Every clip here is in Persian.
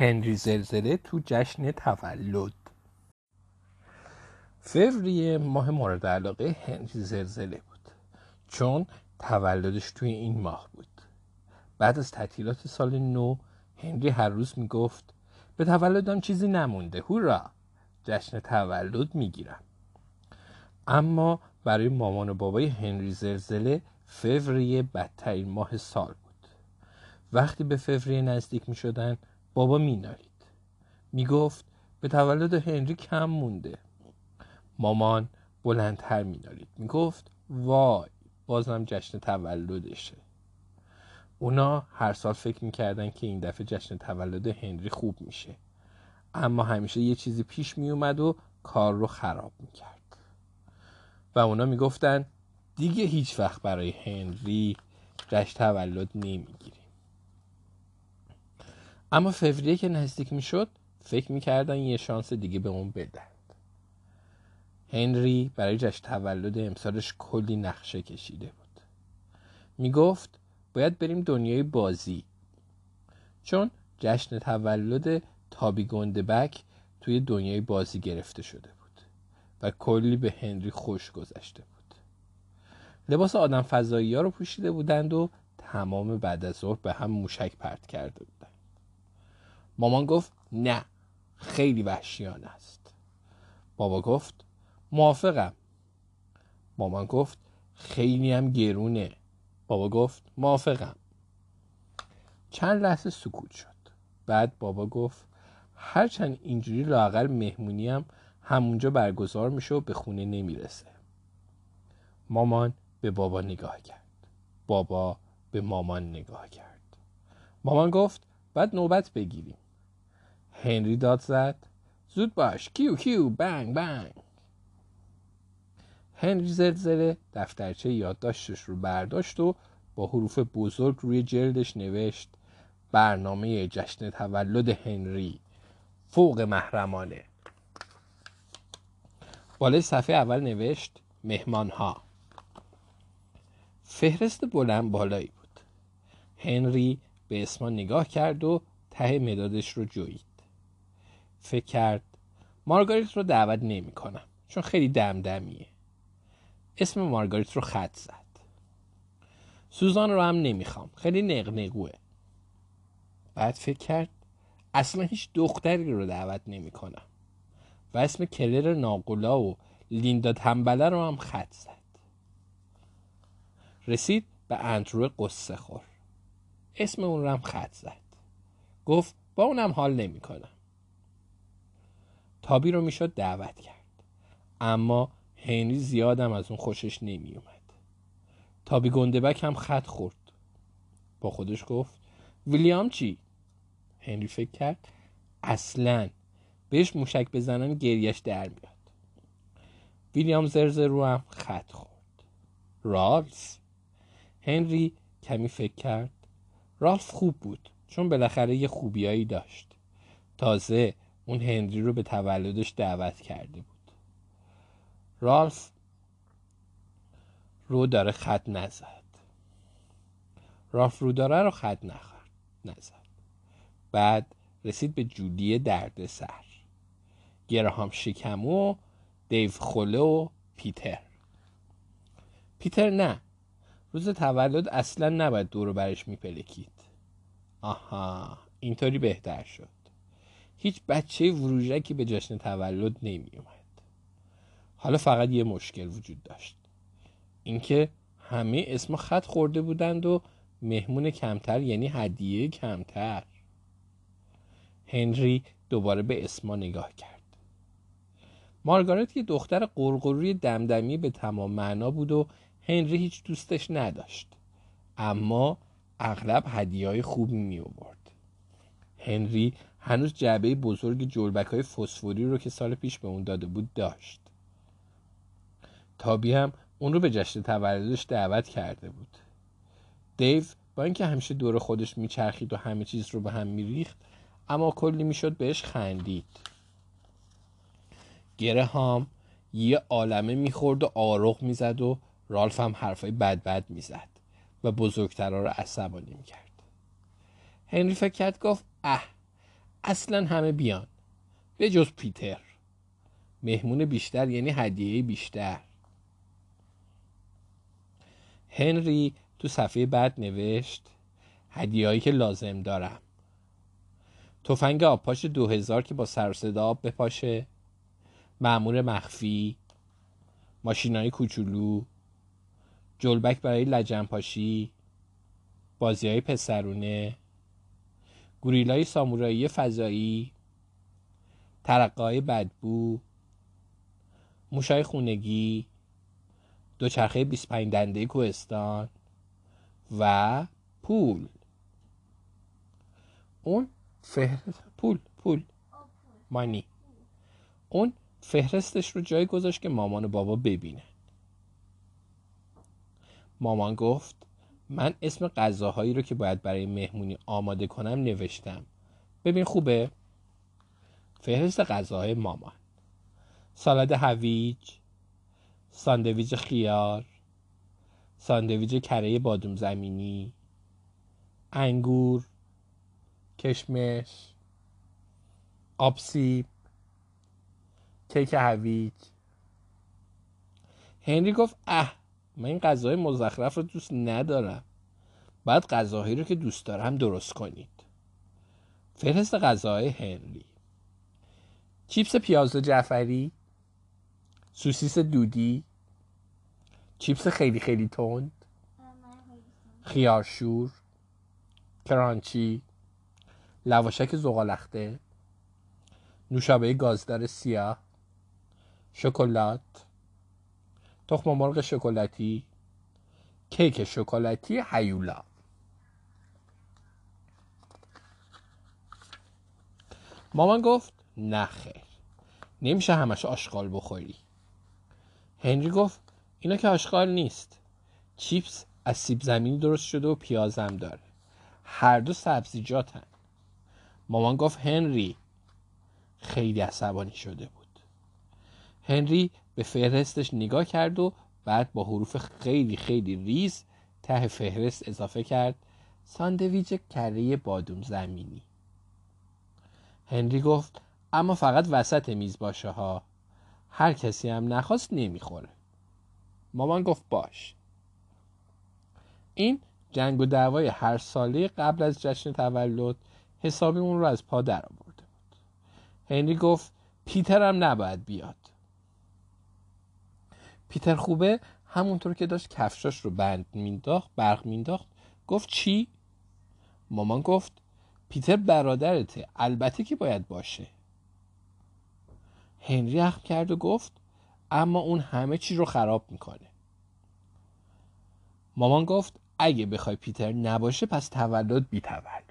هنری زلزله تو جشن تولد. فوریه ماه مورد علاقه هنری زلزله بود چون تولدش توی این ماه بود. بعد از تعطیلات سال نو هنری هر روز می‌گفت به تولدم چیزی نمونده هورا! جشن تولد می‌گیرم. اما برای مامان و بابای هنری زلزله فوریه بدترین ماه سال بود. وقتی به فوریه نزدیک می شدن بابا می نارید می گفت به تولد هنری کم مونده. مامان بلندتر می نارید می گفت وای بازم جشن تولدشه. اونا هر سال فکر می‌کردن که این دفعه جشن تولد هنری خوب میشه. اما همیشه یه چیزی پیش میومد و کار رو خراب می‌کرد. و اونا می‌گفتن دیگه هیچ وقت برای هنری جشن تولد نمی‌گیریم. اما فوریه که نزدیک می‌شد فکر می‌کردن یه شانس دیگه به اون بدن. هنری برای جشن تولد امسالش کلی نقشه کشیده بود. می‌گفت باید بریم دنیای بازی. چون جشن تولد تابی گندبک توی دنیای بازی گرفته شده بود و کلی به هنری خوش گذشته بود. لباس آدم فضایی ها رو پوشیده بودند و تمام بعد از ظهر به هم موشک پرت کرده بودند. مامان گفت نه خیلی وحشیانه است. بابا گفت موافقم. مامان گفت خیلی هم گرونه. بابا گفت موافقم. چند لحظه سکوت شد. بعد بابا گفت هرچند اینجوری لاقل مهمونی هم همونجا برگزار میشه و به خونه نمی‌رسه. مامان به بابا نگاه کرد. بابا به مامان نگاه کرد. مامان گفت بعد نوبت بگیریم. هنری داد زد. زود باش. کیو کیو. بنگ بنگ. هنری زلزله دفترچه یادداشتش رو برداشت و با حروف بزرگ روی جلدش نوشت. برنامه جشن تولد هنری. فوق محرمانه. بالای صفحه اول نوشت مهمان ها فهرست بلند بالایی بود. هنری به اسما نگاه کرد و ته مدادش رو جوید فکر کرد مارگاریت رو دعوت نمی کنم چون خیلی دمدمیه. اسم مارگاریت رو خط زد. سوزان رو هم نمی‌خوام خیلی نقنقوه. بعد فکر کرد اصلا هیچ دختری رو دعوت نمی‌کنم و اسم کلر ناقلا و لیندا تنبله رو هم خط زد. رسید به اندرو قصه خور. اسم اون رو هم خط زد. گفت با اونم حال نمی‌کنم تابی رو می‌شد دعوت کرد. اما هنری زیادم از اون خوشش نمی اومد. تابی گندبک هم خط خورد. با خودش گفت ویلیام چی؟ هنری فکر کرد اصلا بهش موشک بزنن گریش در میاد. ویلیام زرزر رو هم خط خورد. رالف هنری کمی فکر کرد رالف خوب بود چون بالاخره یه خوبیایی داشت. تازه اون هنری رو به تولدش دعوت کرده بود. رالف رو داره خط نزد. رالف رو داره رو خط نزد. بعد رسید به جودی درد سر گرهام شکمو دیو خوله و پیتر. پیتر نه روز تولد اصلا نباید دور برش میپلکید. آها اینطوری بهتر شد. هیچ بچه وروژکی به جشن تولد نمیومد حالا فقط یه مشکل وجود داشت. اینکه همه اسم خط خورده بودند و مهمون کمتر یعنی هدیه کمتر. هنری دوباره به اسما نگاه کرد. مارگارت یه دختر قرقروی دمدمی به تمام معنا بود و هنری هیچ دوستش نداشت. اما اغلب هدیه های خوبی می آورد هنری هنوز جعبه بزرگ جلبک های فسفوری رو که سال پیش به اون داده بود داشت. تابی هم اون رو به جشن تولدش دعوت کرده بود. دیو با اینکه همیشه دور خودش میچرخید و همه چیز رو به هم میریخت اما کلی می‌شد بهش خندید. گره هام یه عالمه می‌خورد و آروغ می‌زد و رالف هم حرفای بد بد می‌زد و بزرگترها رو عصبانی می‌کرد هنری فکر کرد گفت اه اصلا همه بیان به جز پیتر. مهمون بیشتر یعنی هدیه بیشتر. هنری تو صفحه بعد نوشت هدیهایی که لازم دارم. تفنگ آبپاش دو هزار که با سر صدا آب بپاشه. معمور مخفی. ماشینای کوچولو. جلبک برای لجنپاشی بازی های پسرونه گوریلای سامورایی فضایی ترقای بدبو موشای خونگی دوچرخه 25 دنده کوهستان و پول. اون فهرست پول پول. money. اون فهرستش رو جای گذاشت که مامان و بابا ببینه مامان گفت من اسم غذاهایی رو که باید برای مهمونی آماده کنم نوشتم. ببین خوبه؟ فهرست غذاهای مامان. سالاد هویج ساندویچ خیار ساندویچ کره بادوم زمینی انگور کشمش آبسیب کیک هویج. هنری گفت اه من این غذای مزخرف رو دوست ندارم. باید غذاهایی رو که دوست دارم درست کنید. فهرست غذاهای هنری. چیپس پیاز جعفری. سوسیس دودی. چیپس خیلی خیلی تند. خیارشور. کرانچی. لواشک زغالخته نوشابه گازدار سیاه. شکلات. تخم مرغ شکلاتی؟ کیک شکلاتی هیولا مامان گفت نه خیر نمیشه همش آشغال بخوری. هنری گفت اینا که آشغال نیست چیپس از سیب زمینی درست شده و پیازم داره هر دو سبزیجاتن. مامان گفت هنری خیلی عصبانی شده بود. هنری به فهرستش نگاه کرد و بعد با حروف خیلی خیلی ریز ته فهرست اضافه کرد. ساندویچ کره بادوم زمینی. هنری گفت اما فقط وسط میز باشه ها هر کسی هم نخواست نمی‌خوره. مامان گفت باش. این جنگ و دعوای هر ساله قبل از جشن تولد حسابی اون رو از پا در آورده بود. هنری گفت پیتر هم نباید بیاد. پیتر خوبه همونطور که داشت کفشاش رو بند مینداخت برق مینداخت. گفت چی؟ مامان گفت پیتر برادرته البته که باید باشه. هنری اخم کرد و گفت اما اون همه چی رو خراب می‌کنه. مامان گفت اگه بخوای پیتر نباشه پس تولد بی تولد.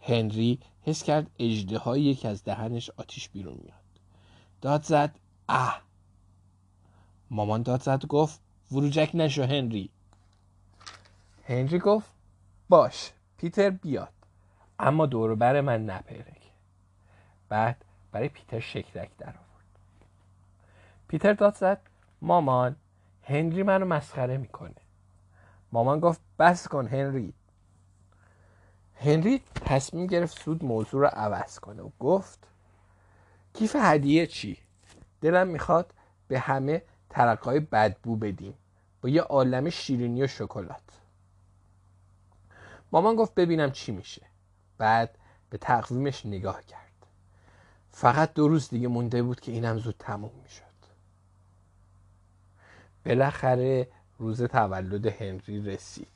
هنری حس کرد اجده یکی از دهنش آتیش بیرون میاد. داد زد اه مامان داد زد و گفت وروجک نشو هنری. هنری گفت باش پیتر بیاد. اما بر من نپرک بعد برای پیتر شکلک در آورد. پیتر داد زد مامان هنری منو مسخره می‌کنه. مامان گفت بس کن هنری. هنری تصمیم گرفت سود موضوع رو عوض کنه و گفت کیف هدیه چی؟ دلم می‌خواد به همه ترقای بدبو بدیم. با یه عالم شیرینی و شکلات. مامان گفت ببینم چی میشه. بعد به تقویمش نگاه کرد. فقط دو روز دیگه مونده بود که اینم زود تموم می‌شد. بالاخره روز تولد هنری رسید.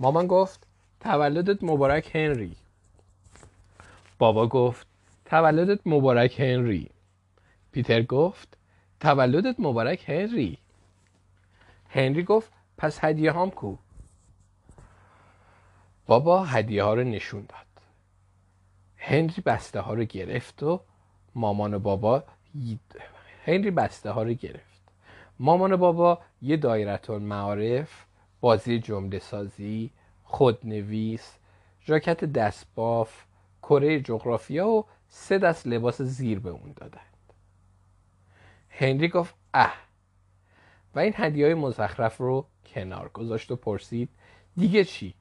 مامان گفت تولدت مبارک هنری. بابا گفت تولدت مبارک هنری. پیتر گفت تولدت مبارک هنری. هنری گفت پس هدیه هام کو؟ بابا هدیه ها رو نشون داد. هنری بسته ها رو گرفت و مامان و بابا هنری بسته ها رو گرفت. مامان و بابا یه دایره المعارف بازی جمله سازی خودنویس ژاکت دستباف کره جغرافیا و سه دست لباس زیر به اون دادند هنری گفت اه. و این هدیه های مزخرف رو کنار گذاشت و پرسید دیگه چی؟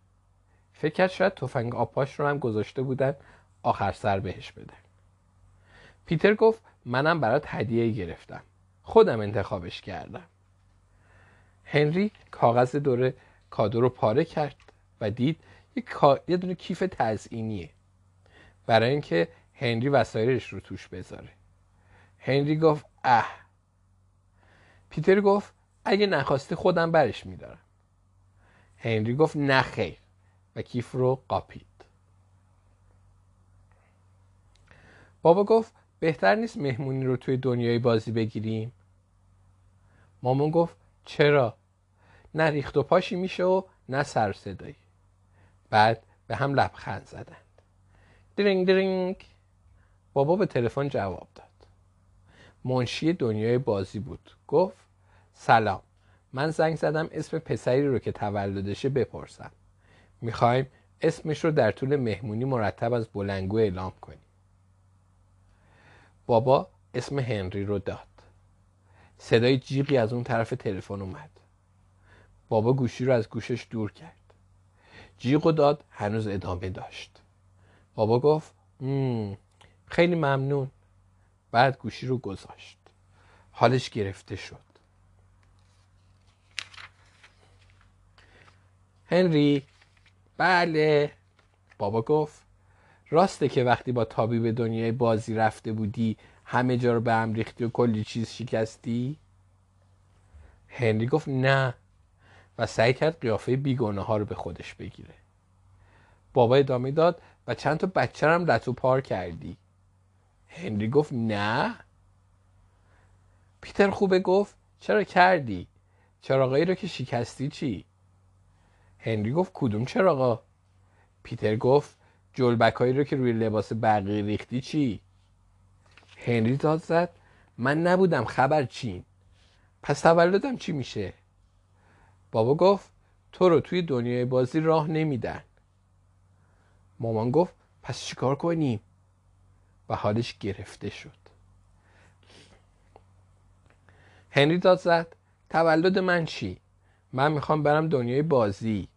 فکر کرد شاید تفنگ آپاش رو هم گذاشته بودن آخر سر بهش بده. پیتر گفت منم برات هدیه گرفتم. خودم انتخابش کردم. هنری کاغذ دور کادو رو پاره کرد و دید یه, یه دونه کیف تزئینیه. برای اینکه هنری وسایلش رو توش بذاره. هنری گفت اه. پیتر گفت اگه نخواسته خودم برش میدارم. هنری گفت نه خیر. و کیف رو قاپید. بابا گفت بهتر نیست مهمونی رو توی دنیای بازی بگیریم؟ مامان گفت چرا؟ نه ریخت و پاشی میشه و نه سر صدایی. بعد به هم لبخند زدند. درینگ درینگ. بابا به تلفن جواب داد. منشی دنیای بازی بود. گفت سلام. من زنگ زدم اسم پسری رو که تولدشه بپرسم. می‌خوایم اسمش رو در طول مهمونی مرتب از بلنگو اعلام کنیم. بابا اسم هنری رو داد. صدای جیغی از اون طرف تلفن اومد. بابا گوشی رو از گوشش دور کرد. جیغ و داد هنوز ادامه داشت. بابا گفت خیلی ممنون. بعد گوشی رو گذاشت. حالش گرفته شد. هنری بله. بابا گفت راسته که وقتی با تابی به دنیای بازی رفته بودی همه جا رو به هم ریختی و کلی چیز شکستی؟ هنری گفت نه. و سعی کرد قیافه بیگونه ها رو به خودش بگیره. بابا ادامه داد و چند تا بچه هم لطو پار کردی. هنری گفت نه. پیتر خوبه گفت چرا کردی؟ چراغایی رو که شکستی چی؟ هنری گفت کدوم چراغا؟ پیتر گفت جلبکایی رو که روی لباس برقی ریختی چی؟ هنری داد زد من نبودم خبر چین؟ پس تولدم چی میشه؟ بابا گفت تو رو توی دنیای بازی راه نمیدن. مامان گفت پس چیکار کنیم؟ و حالش گرفته شد. هنری داد زد. تولد من چی؟ من می‌خوام برم دنیای بازی.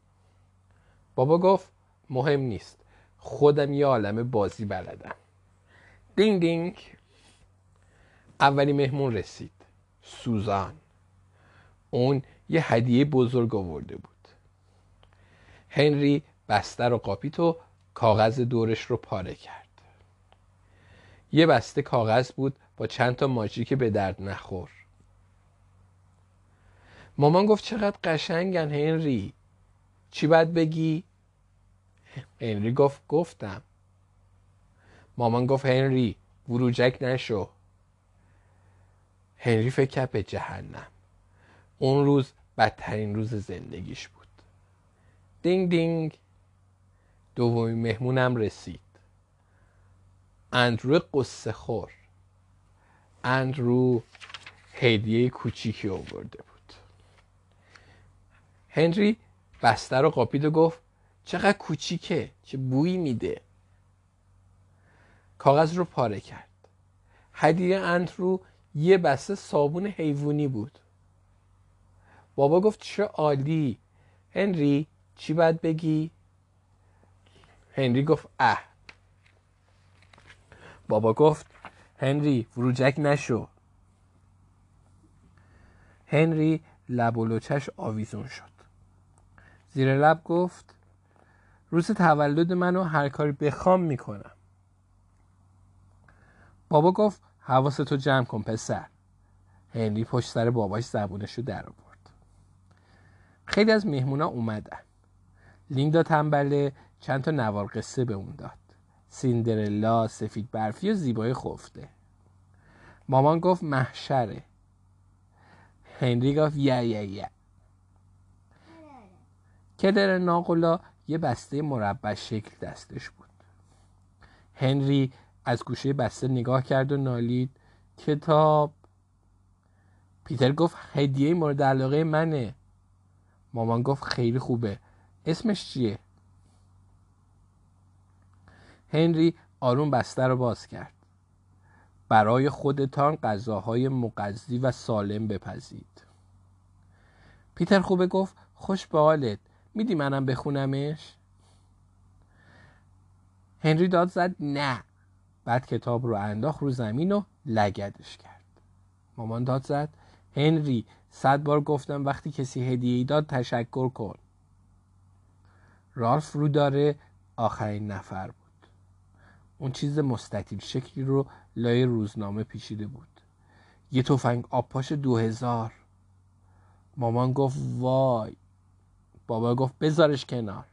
بابا گفت مهم نیست. خودم یه عالم بازی بلدم. دینگ دینگ. اولی مهمون رسید. سوزان. اون یه هدیه بزرگ آورده بود. هنری بستر و قاپیت و کاغذ دورش رو پاره کرد. یه بسته کاغذ بود با چند تا ماجیک به درد نخور. مامان گفت چقدر قشنگن هنری. چی باید بگی؟ هنری گفت گفتم. مامان گفت هنری وروجک نشو. هنری فکر کرد به جهنم. اون روز بدترین روز زندگیش بود. دینگ دینگ. دومین مهمونم رسید. اندرو قصه خور. اندرو هدیه کوچیکی آورده بود. هنری بستر رو قاپید و گفت چقدر کوچیکه چه بویی میده. کاغذ رو پاره کرد. هدیه اندرو یه بسته صابون حیوانی بود. بابا گفت چه عالی. هنری چی باید بگی؟ هنری گفت اه. بابا گفت هنری فروجک نشو. هنری لب و لچش آویزون شد. زیر لب گفت روز تولد منو هر کاری بخوام می‌کنم. بابا گفت حواستو جمع کن پسر. هنری پشت سر باباش زبونشو در آورد. خیلی از مهمونا اومدن. لیندا تنبله چند تا نوار قصه به اون داد. سیندرلا سفید برفی و زیبای خفته. مامان گفت محشره. هنری گفت یا یا یا کدر ناقلا یه بسته مربع شکل دستش بود. هنری از گوشه بسته نگاه کرد و نالید. کتاب. پیتر گفت هدیه مورد علاقه منه. مامان گفت خیلی خوبه. اسمش چیه؟ هنری آروم بسته رو باز کرد. برای خودتان غذاهای مقضی و سالم بپزید. پیتر خوبه گفت خوش به حالت میدی منم بخونمش؟ هنری داد زد نه. بعد کتاب رو انداخت رو زمین و لگدش کرد. مامان داد زد هنری صد بار گفتم وقتی کسی هدیه داد تشکر کن. رالف رو داره آخرین نفر بود. اون چیز مستطیل شکلی رو لای روزنامه پیچیده بود. یه تفنگ آبپاش دو هزار مامان گفت وای. بابا گفت بذارش کنار.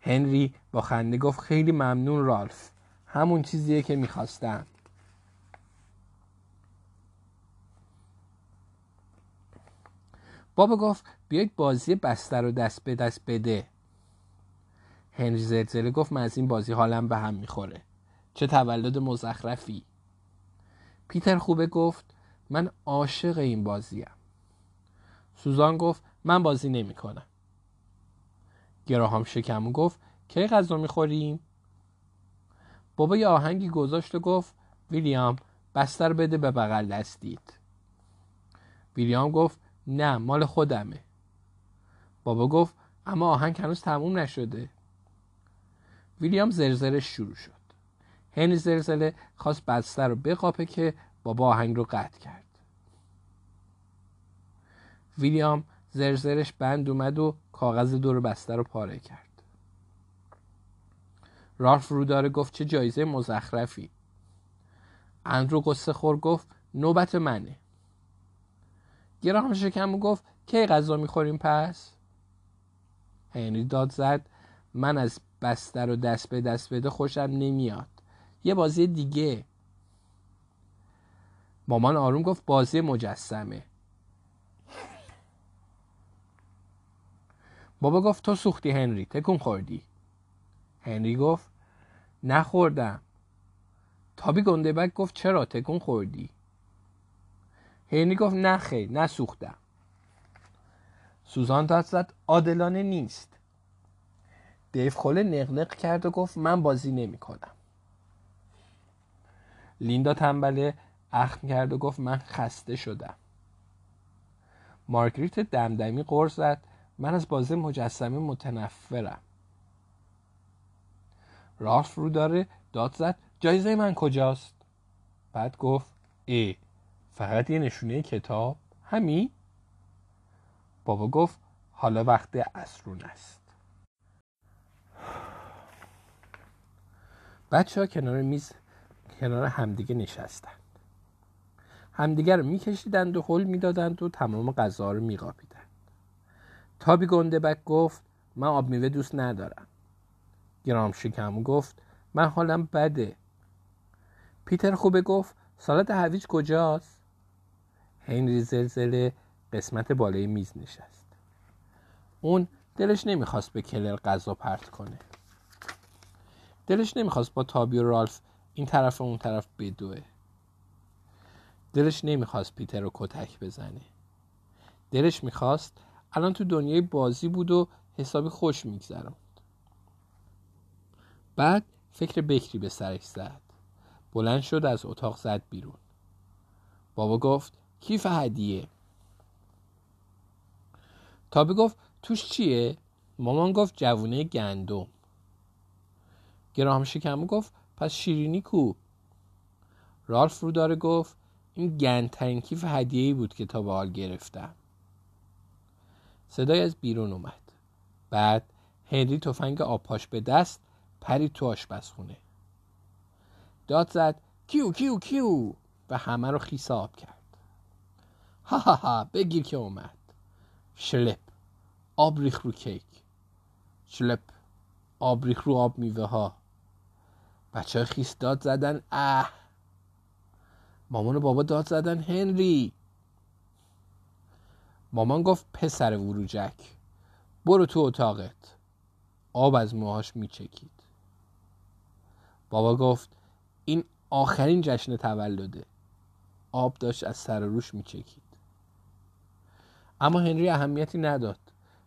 هنری با خنده گفت خیلی ممنون رالف. همون چیزیه که می‌خواستم. بابا گفت بیایید بازی بستر رو دست به دست بده. هنری زلزله گفت من از این بازی حالم به هم می‌خوره. چه تولد مزخرفی. پیتر خوبه گفت من عاشق این بازیم. سوزان گفت من بازی نمی کنم گراهام شکمو گفت کی غذا می‌خوریم؟ بابا یه آهنگی گذاشت و گفت ویلیام بستر بده به بغل دستید ویلیام گفت نه مال خودمه. بابا گفت اما آهنگ هنوز تموم نشده. ویلیام زرزرش شروع شد. هنری زرزله خواست بستر رو بقاپه که بابا آهنگ رو قطع کرد. ویلیام زرزرش بند اومد و کاغذ دور بستر رو پاره کرد. رالف رو داره گفت چه جایزه مزخرفی. اندرو قصه خور گفت نوبت منه. گراهم شکم گفت کی غذا می‌خوریم پس؟ هنری داد زد من از بستر و دست به دست بده خوشم نمیاد. یه بازی دیگه. مامان آروم گفت بازی مجسمه. بابا گفت تو سوختی هنری تکون خوردی. هنری گفت نخوردم. تابی گندبک گفت چرا تکون خوردی؟ هنری گفت نه خیر نسوختم سوزان داد زد عادلانه نیست. دیو خوله نقنق کرد و گفت من بازی نمی کنم. لیندا تنبله اخم کرد و گفت من خسته شدم. مارگریت دمدمی زد. من از بازی مجسمه متنفرم. رالف رو داره داد زد. جایزه من کجاست؟ بعد گفت ای فقط یه نشونه کتاب. همین؟ بابا گفت حالا وقت اصرون است. بچه ها کنار میز کنار همدیگه نشستند همدیگه رو میکشیدند و حل می‌دادند و تمام غذا رو میقاپیدند تابی گندبک گفت من آب میوه دوست ندارم. گرام شکم گفت من حالم بده. پیتر خوبه گفت سالاد هویج کجاست؟ هنری زلزله قسمت بالای میز نشست. اون دلش نمی‌خواست به کلر غذا پرت کنه. دلش نمی‌خواست با تابی و رالف این طرف و اون طرف بدوه. دلش نمی‌خواست پیتر رو کتک بزنه. دلش می‌خواست الان تو دنیای بازی بود و حسابی خوش میگذرم بعد فکر بکری به سرش زد. بلند شد از اتاق زد بیرون. بابا گفت کیف هدیه تابی گفت توش چیه؟ مامان گفت جوونه گندم. گراهم شکمو گفت پس شیرینی کو. رالف رو داره گفت این گندترین کیف هدیه‌ای بود که تا به حال گرفتم. صدای از بیرون اومد. بعد هنری تفنگ آبپاش به دست پرید تو آشپزخونه. داد زد کیو کیو کیو؟ و همه رو خیس آب کرد. ها ها ها بگیر که اومد. شلپ آب ریخت رو کیک. شلپ آب ریخت رو آب میوه ها بچه خیس داد زدن اه. مامان و بابا داد زدن هنری. مامان گفت پسر وروجک برو تو اتاقت. آب از موهاش میچکید. بابا گفت این آخرین جشن تولده. آب داشت از سر روش میچکید. اما هنری اهمیتی نداد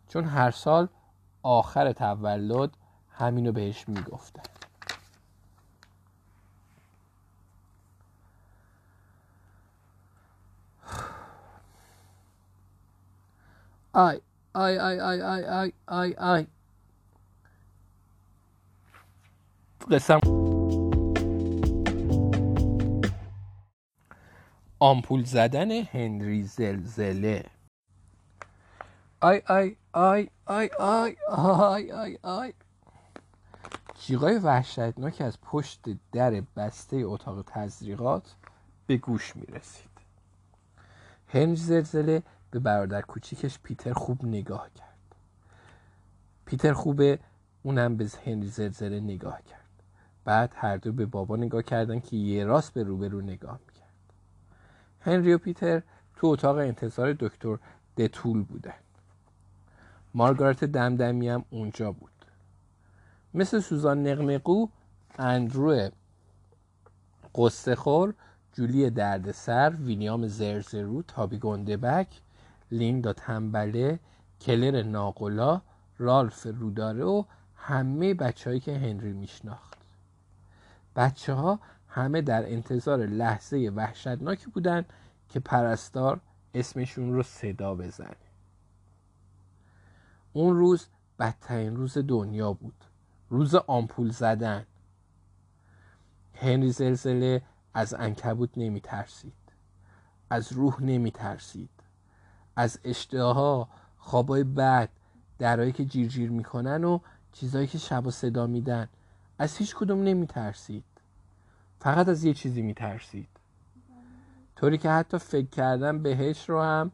چون هر سال آخر تولد همینو بهش می‌گفتن. آی آی آی آی آی آی آی آی قسمت آمپول زدن هنری زلزله آی آی آی آی آی آی آی آی جیغای وحشتناک از پشت در بسته اتاق تزریقات به گوش می رسید هنری زلزله به برادر کوچیکش پیتر خوب نگاه کرد. پیتر خوبه اونم به هنری زلزله نگاه کرد. بعد هر دو به بابا نگاه کردن که یه راست به روبرو نگاه می‌کرد. هنری و پیتر تو اتاق انتظار دکتر دتول بودن. مارگارت دمدمی هم اونجا بود. مثل سوزان نقنقو اندرو قصه خور جولی دردسر ویلیام زرزرو تابی گندبک لیندا تنبله کلر ناقلا رالف روداره و همه بچههایی که هنری میشناخت. بچه ها همه در انتظار لحظه وحشتناکی بودن که پرستار اسمشون رو صدا بزنه. اون روز بدترین روز دنیا بود. روز آمپول زدن. هنری زلزله از انکبوت نمی ترسید از روح نمی ترسید از اشتها خوابای بد درهایی که جیر جیر می‌کنن و چیزهایی که شب و صدا میدن. از هیچ کدوم نمی ترسید فقط از یه چیزی می ترسید طوری که حتی فکر کردن بهش رو هم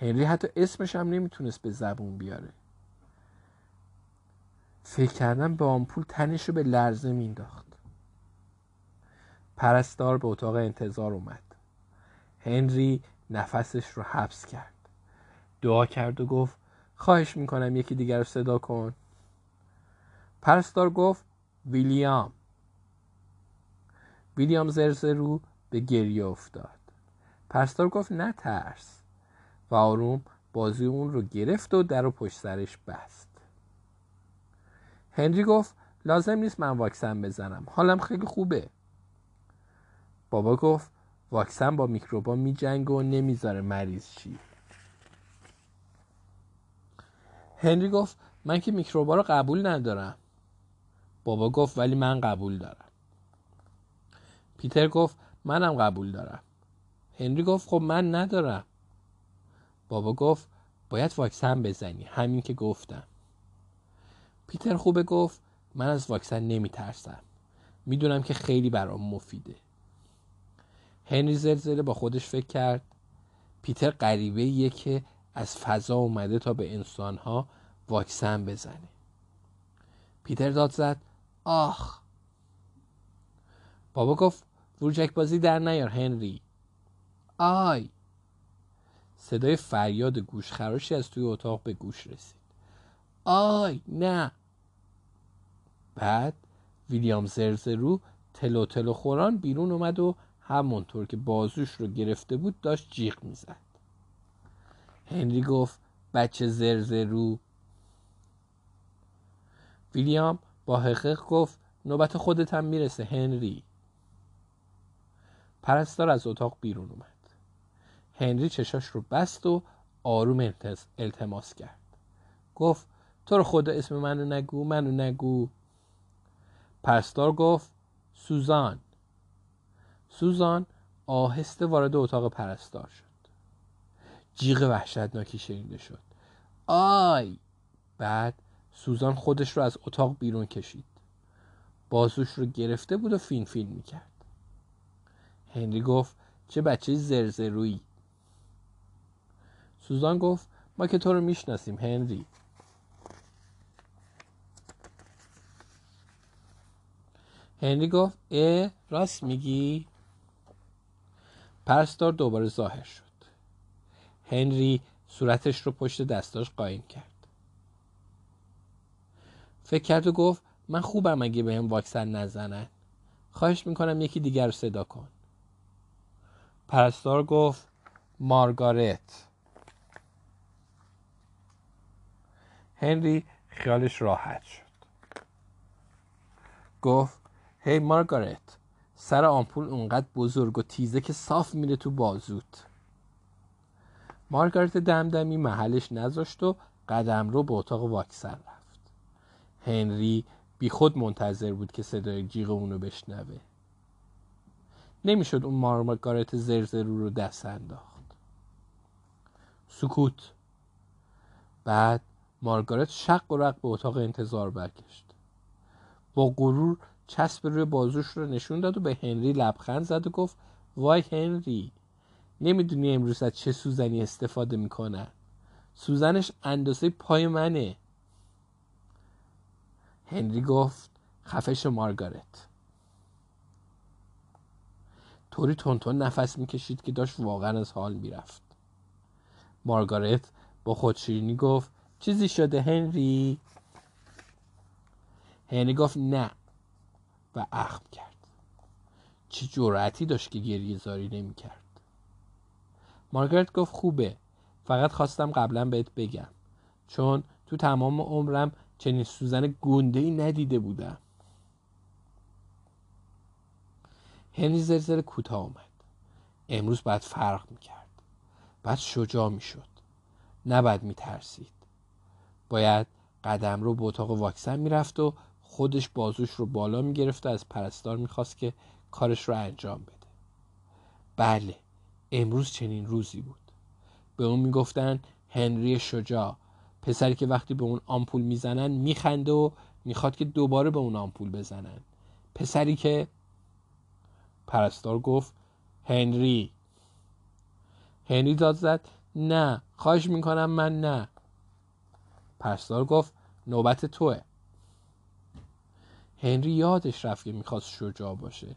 هنری حتی اسمش هم نمی‌تونست به زبون بیاره. فکر کردن به آمپول تنش رو به لرزه مینداخت پرستار به اتاق انتظار اومد. هنری نفسش رو حبس کرد. دعا کرد و گفت خواهش می‌کنم یکی دیگر رو صدا کن. پرستار گفت ویلیام. ویلیام زرزرو به گریه افتاد. پرستار گفت نه ترس. و آروم بازی اون رو گرفت و در و پشت سرش بست. هنری گفت لازم نیست من واکسن بزنم. حالم خیلی خوبه. بابا گفت واکسن با میکروبا میجنگ و نمی‌ذاره مریض شی هنری گفت من که میکروبا رو قبول ندارم. بابا گفت ولی من قبول دارم. پیتر گفت منم قبول دارم. هنری گفت خب من ندارم. بابا گفت باید واکسن بزنی. همین که گفتم. پیتر خوبه گفت من از واکسن نمی ترسم می‌دونم که خیلی برام مفیده. هنری زلزله با خودش فکر کرد. پیتر غریبه که از فضا اومده تا به انسانها واکسن بزنه. پیتر داد زد آخ. بابا گفت ورجک بازی در نیار هنری. آی. صدای فریاد گوشخراشی از توی اتاق به گوش رسید. آی نه. بعد ویلیام زرزرو تلو تلو خوران بیرون اومد و همونطور که بازوش رو گرفته بود داشت جیغ می‌زد. هنری گفت بچه زرزرو. ویلیام با حقیق گفت نوبت خودت هم می‌رسه هنری. پرستار از اتاق بیرون اومد. هنری چشاش رو بست و آروم التماس کرد. گفت تو رو خدا اسم منو نگو منو نگو. پرستار گفت سوزان. سوزان آهسته وارد اتاق پرستار شد. جیغ وحشتناکی شنیده شد. آی! بعد سوزان خودش رو از اتاق بیرون کشید. بازوش رو گرفته بود و فین فین می‌کرد. هنری گفت چه بچه زرزرویی. سوزان گفت ما که تو رو می‌شناسیم هنری. هنری گفت اه راست میگی؟ پرستار دوباره ظاهر شد. هنری صورتش رو پشت دستاش قایم کرد. فکر کرد و گفت من خوبم اگه بهم واکسن نزنن. خواهش می‌کنم یکی دیگر رو صدا کن. پرستار گفت مارگارت. هنری خیالش راحت شد. گفت هی hey مارگارت سر آمپول اونقدر بزرگ و تیزه که صاف میره تو بازوت. مارگارت دمدمی محلش نذاشت و قدم رو به اتاق واکسن رفت. هنری خود منتظر بود که صدای جیغ اونو بشنوه. نمی‌شد اون مارگارت زرزرو رو دست انداخت. سکوت. بعد مارگارت شق و رق به اتاق انتظار برگشت. با غرور چسب روی بازوش رو نشون داد و به هنری لبخند زد و گفت وای هنری نمی‌دونی امروز از چه سوزنی استفاده می‌کنن سوزنش اندازه پای منه. هنری گفت خفش مارگارت. طوری تونتون نفس می‌کشید که داشت واقعا از حال می‌رفت. مارگارت با خودشیرینی گفت چیزی شده هنری؟ هنری گفت نه. و اخم کرد. چه جرأتی داشت که گریه زاری نمی کرد؟ مارگارت گفت خوبه. فقط خواستم قبلا بهت بگم. چون تو تمام عمرم چنین سوزن گنده ای ندیده بودم. هنری زلزل کوتاه آمد. امروز باید فرق می‌کرد بعد شجاع می‌شد نباید میترسید باید قدم رو به اتاق واکسن می‌رفت و خودش بازوش رو بالا می‌گرفت و از پرستار می‌خواست که کارش رو انجام بده. بله امروز چنین روزی بود. به اون می‌گفتن هنری شجاع. پسری که وقتی به اون آمپول می‌زنن میخنده و می‌خواد که دوباره به اون آمپول بزنن. پسری که پرستار گفت هنری. هنری داد زد نه خواهش می‌کنم من نه. پرستار گفت نوبت توه. هنری یادش رفت که می‌خواست شجاع باشه.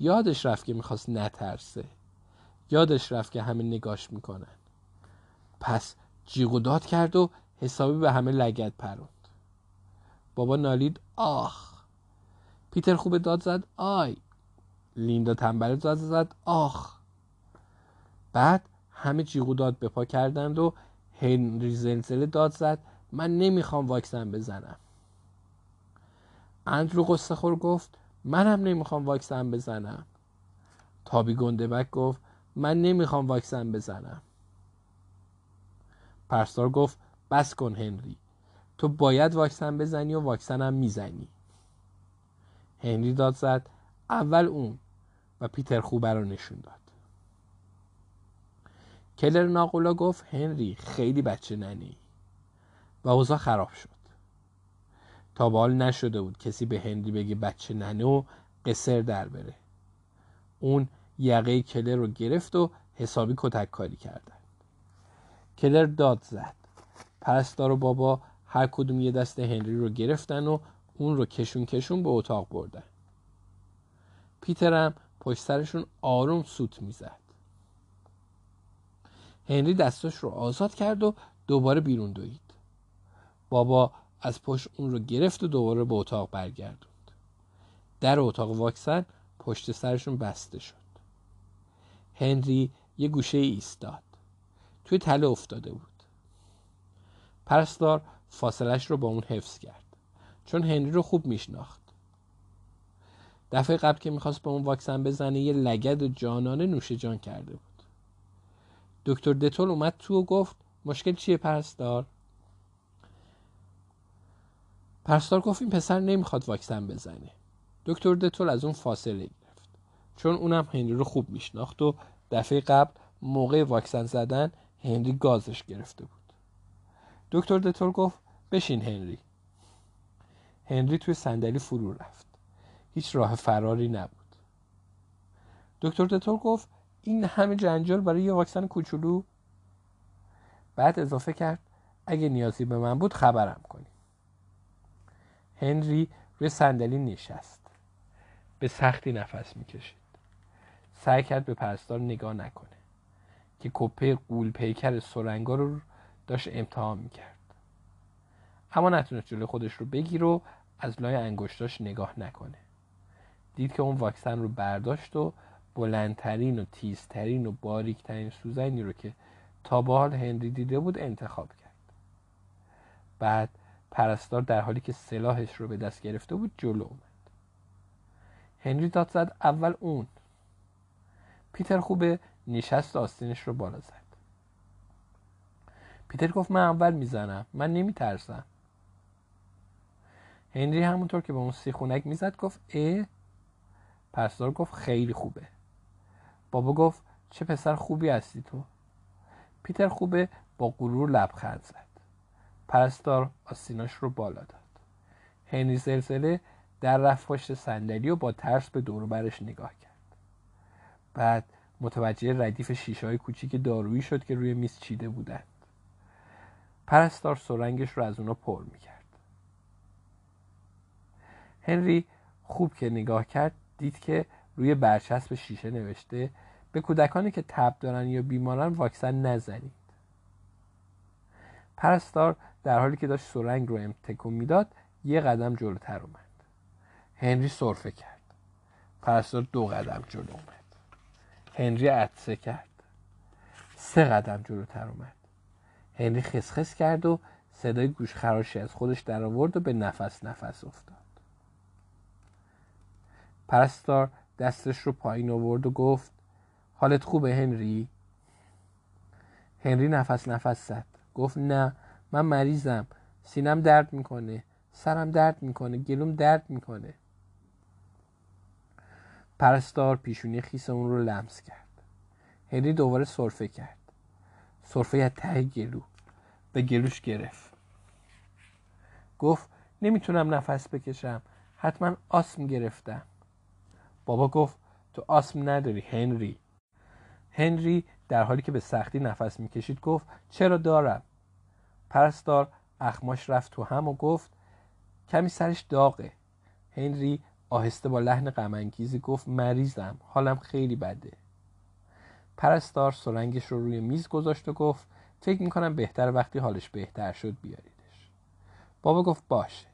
یادش رفت که می‌خواست نترسه. یادش رفت که همه نگاش می‌کنن. پس جیغ و داد کرد و حسابی به همه لگت پروند. بابا نالید آخ. پیتر خوب داد زد آی. لیندا تنبل داد زد آخ. بعد همه جیغ و داد به پا کردند و هنری زلزله داد زد. من نمی‌خوام واکسن بزنم. اندرو قصه خور گفت منم نمی‌خوام واکسن بزنم. تابی گندبک گفت من نمی‌خوام واکسن بزنم. پرستار گفت بس کن هنری. تو باید واکسن بزنی و واکسن هم می‌زنی. هنری داد زد اول اون و پیتر خوبه رو نشون داد. کلر ناقولا گفت هنری خیلی بچه ننی. و اوضاع خراب شد. تا به حال نشده بود کسی به هنری بگه بچه و قصر در بره. اون یقه کلر رو گرفت و حسابی کتک کاری کردن کلر داد زد. پرستار و بابا هر کدوم یه دست هنری رو گرفتن و اون رو کشون کشون به اتاق بردن. پیترم پشت سرشون آروم سوت می‌زد. هنری دستاش رو آزاد کرد و دوباره بیرون دوید. بابا از پشت اون رو گرفت و دوباره به اتاق برگردوند. در اتاق واکسن پشت سرشون بسته شد. هنری یه گوشه ایستاد. توی تله افتاده بود. پرستار فاصلش رو با اون حفظ کرد. چون هنری رو خوب میشناخت. دفعه قبل که می‌خواست به اون واکسن بزنه یه لگد و جانانه نوش جان کرده بود. دکتر دتول اومد تو و گفت مشکل چیه پرستار؟ پرستار گفت این پسر نمی‌خواد واکسن بزنه. دکتر دتول از اون فاصله گرفت. چون اونم هنری رو خوب میشناخت و دفعه قبل موقع واکسن زدن هنری گازش گرفته بود. دکتر دتول گفت بشین هنری. هنری توی صندلی فرو رفت. هیچ راه فراری نبود. دکتر دتول گفت این همه جنجال برای یه واکسن کوچولو؟ بعد اضافه کرد اگه نیازی به من بود خبرم کنی. هنری روی صندلی نشست. به سختی نفس می‌کشید. سعی کرد به پرستار نگاه نکنه که کپه قول پیکر سرنگا رو داشت امتحان می‌کرد. اما نتونست جلوی خودش رو بگیر و از لای انگشتاش نگاه نکنه. دید که اون واکسن رو برداشت و بلندترین و تیزترین و باریکترین سوزنی رو که تا به حال هنری دیده بود انتخاب کرد. بعد پرستار در حالی که سلاحش رو به دست گرفته بود جلو اومد. هنری داد زد اول اون. پیتر خوبه نشست آستینش رو بالا زد. پیتر گفت من اول می‌زنم. من نمیترسم. هنری همونطور که به اون سیخونک می‌زد گفت اه. پرستار گفت خیلی خوبه. بابا گفت چه پسر خوبی هستی تو. پیتر خوبه با غرور لبخند زد. پرستار آستیناش رو بالا داد. هنری زلزله در رفت پشت صندلی و با ترس به دور برش نگاه کرد. بعد متوجه ردیف شیشه های کوچیک دارویی شد که روی میز چیده بودند. پرستار سرنگش رو از اونا پر می‌کرد. هنری خوب که نگاه کرد دید که روی برچسب شیشه نوشته به کودکانی که تب دارن یا بیمارن واکسن نزنید. پرستار در حالی که داشت سرنگ رو تکون می‌داد یه قدم جلوتر اومد. هنری صرفه کرد. پرستار دو قدم جلو اومد. هنری عطسه کرد. سه قدم جلوتر اومد. هنری خسخس کرد و صدای گوش خراشی از خودش در آورد و به نفس نفس افتاد. پرستار دستش رو پایین آورد و گفت حالت خوبه هنری؟ هنری نفس نفس زد. گفت نه من مریضم. سینم درد می‌کنه. سرم درد می‌کنه. گلوم درد می‌کنه. پرستار پیشونی خیس اون رو لمس کرد. هنری دوباره صرفه کرد. صرفه از ته گلو. به گلوش گرفت. گفت نمی‌تونم نفس بکشم. حتما آسم گرفتم. بابا گفت تو آسم نداری هنری. هنری در حالی که به سختی نفس می‌کشید گفت چرا دارم؟ پرستار اخماش رفت تو هم و گفت کمی سرش داغه. هنری آهسته با لحن غمانگیزی گفت مریضم حالم خیلی بده. پرستار سرنگش رو روی میز گذاشت و گفت فکر می‌کنم بهتر وقتی حالش بهتر شد بیاریدش. بابا گفت باشه.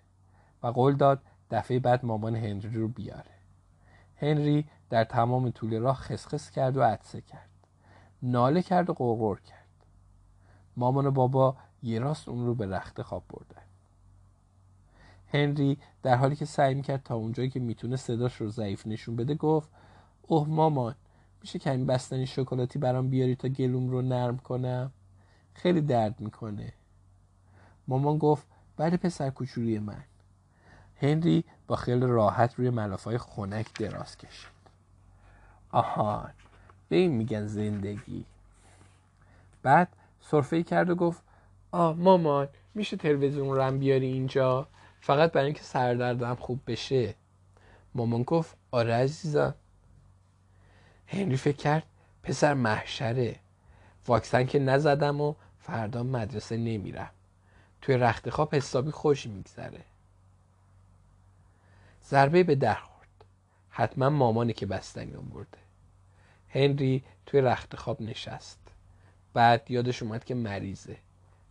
و قول داد دفعه بعد مامان هنری رو بیاره. هنری در تمام طول راه خسخس کرد و عطسه کرد. ناله کرد و قرقر کرد. مامان و بابا یه راست اون رو به رخت خواب بردن. هنری در حالی که سعی می‌کرد تا اونجایی که می‌تونه صداش رو ضعیف نشون بده گفت اوه مامان میشه کمی بستنی شکلاتی برام بیاری تا گلوم رو نرم کنم؟ خیلی درد می‌کنه. مامان گفت بعد پسر کوچولوی من. هنری با خیلی راحت روی ملافای خنک دراز کشید. آهان. به این میگن زندگی. بعد صرفه کرد و گفت آه مامان میشه تلویزیون رم بیاری اینجا؟ فقط برای اینکه سردردم خوب بشه. مامان گفت آره عزیزم. هنری فکر کرد پسر محشره. واکسن که نزدم و فردا مدرسه نمیرم. توی رخت خواب حسابی خوش میگذره. ضربه به در خورد. حتما مامانی که بستنی برده هنری توی رخت خواب نشست. بعد یادش اومد که مریضه.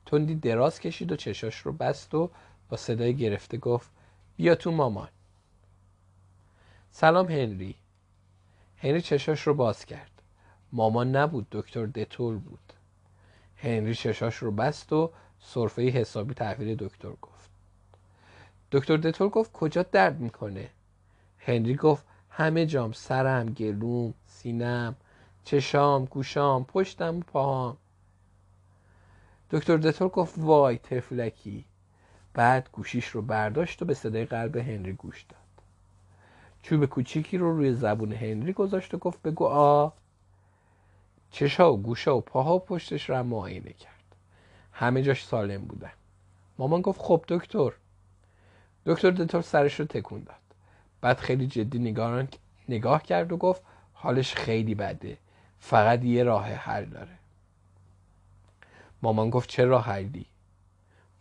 تندی دراز کشید و چشاش رو بست و با صدای گرفته گفت بیا تو مامان. سلام هنری. هنری چشاش رو باز کرد. مامان نبود دکتر دتول بود. هنری چشاش رو بست و صرفه حسابی تحویل دکتر گفت. دکتر دتول گفت کجا درد می‌کنه؟ هنری گفت همه جام سرم گلوم سینم چشام گوشام پشتم و پاهام. دکتر دتول گفت وای تفلکی. بعد گوشیش رو برداشت و به صدای قلب هنری گوش داد. چوب کوچیکی رو روی زبون هنری گذاشت و گفت بگو آ. چشا و گوشا و پاها و پشتش رو معاینه کرد. همه جاش سالم بودن. مامان گفت خب دکتر. دکتر دتور سرش رو تکون داد. بعد خیلی جدی نگاه, نگاه کرد و گفت حالش خیلی بده. فقط یه راه حل داره. مامان گفت چه راه حلی؟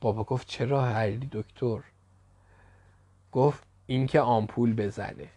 بابا گفت چه راه حلی دکتر؟ گفت اینکه آمپول بزنه.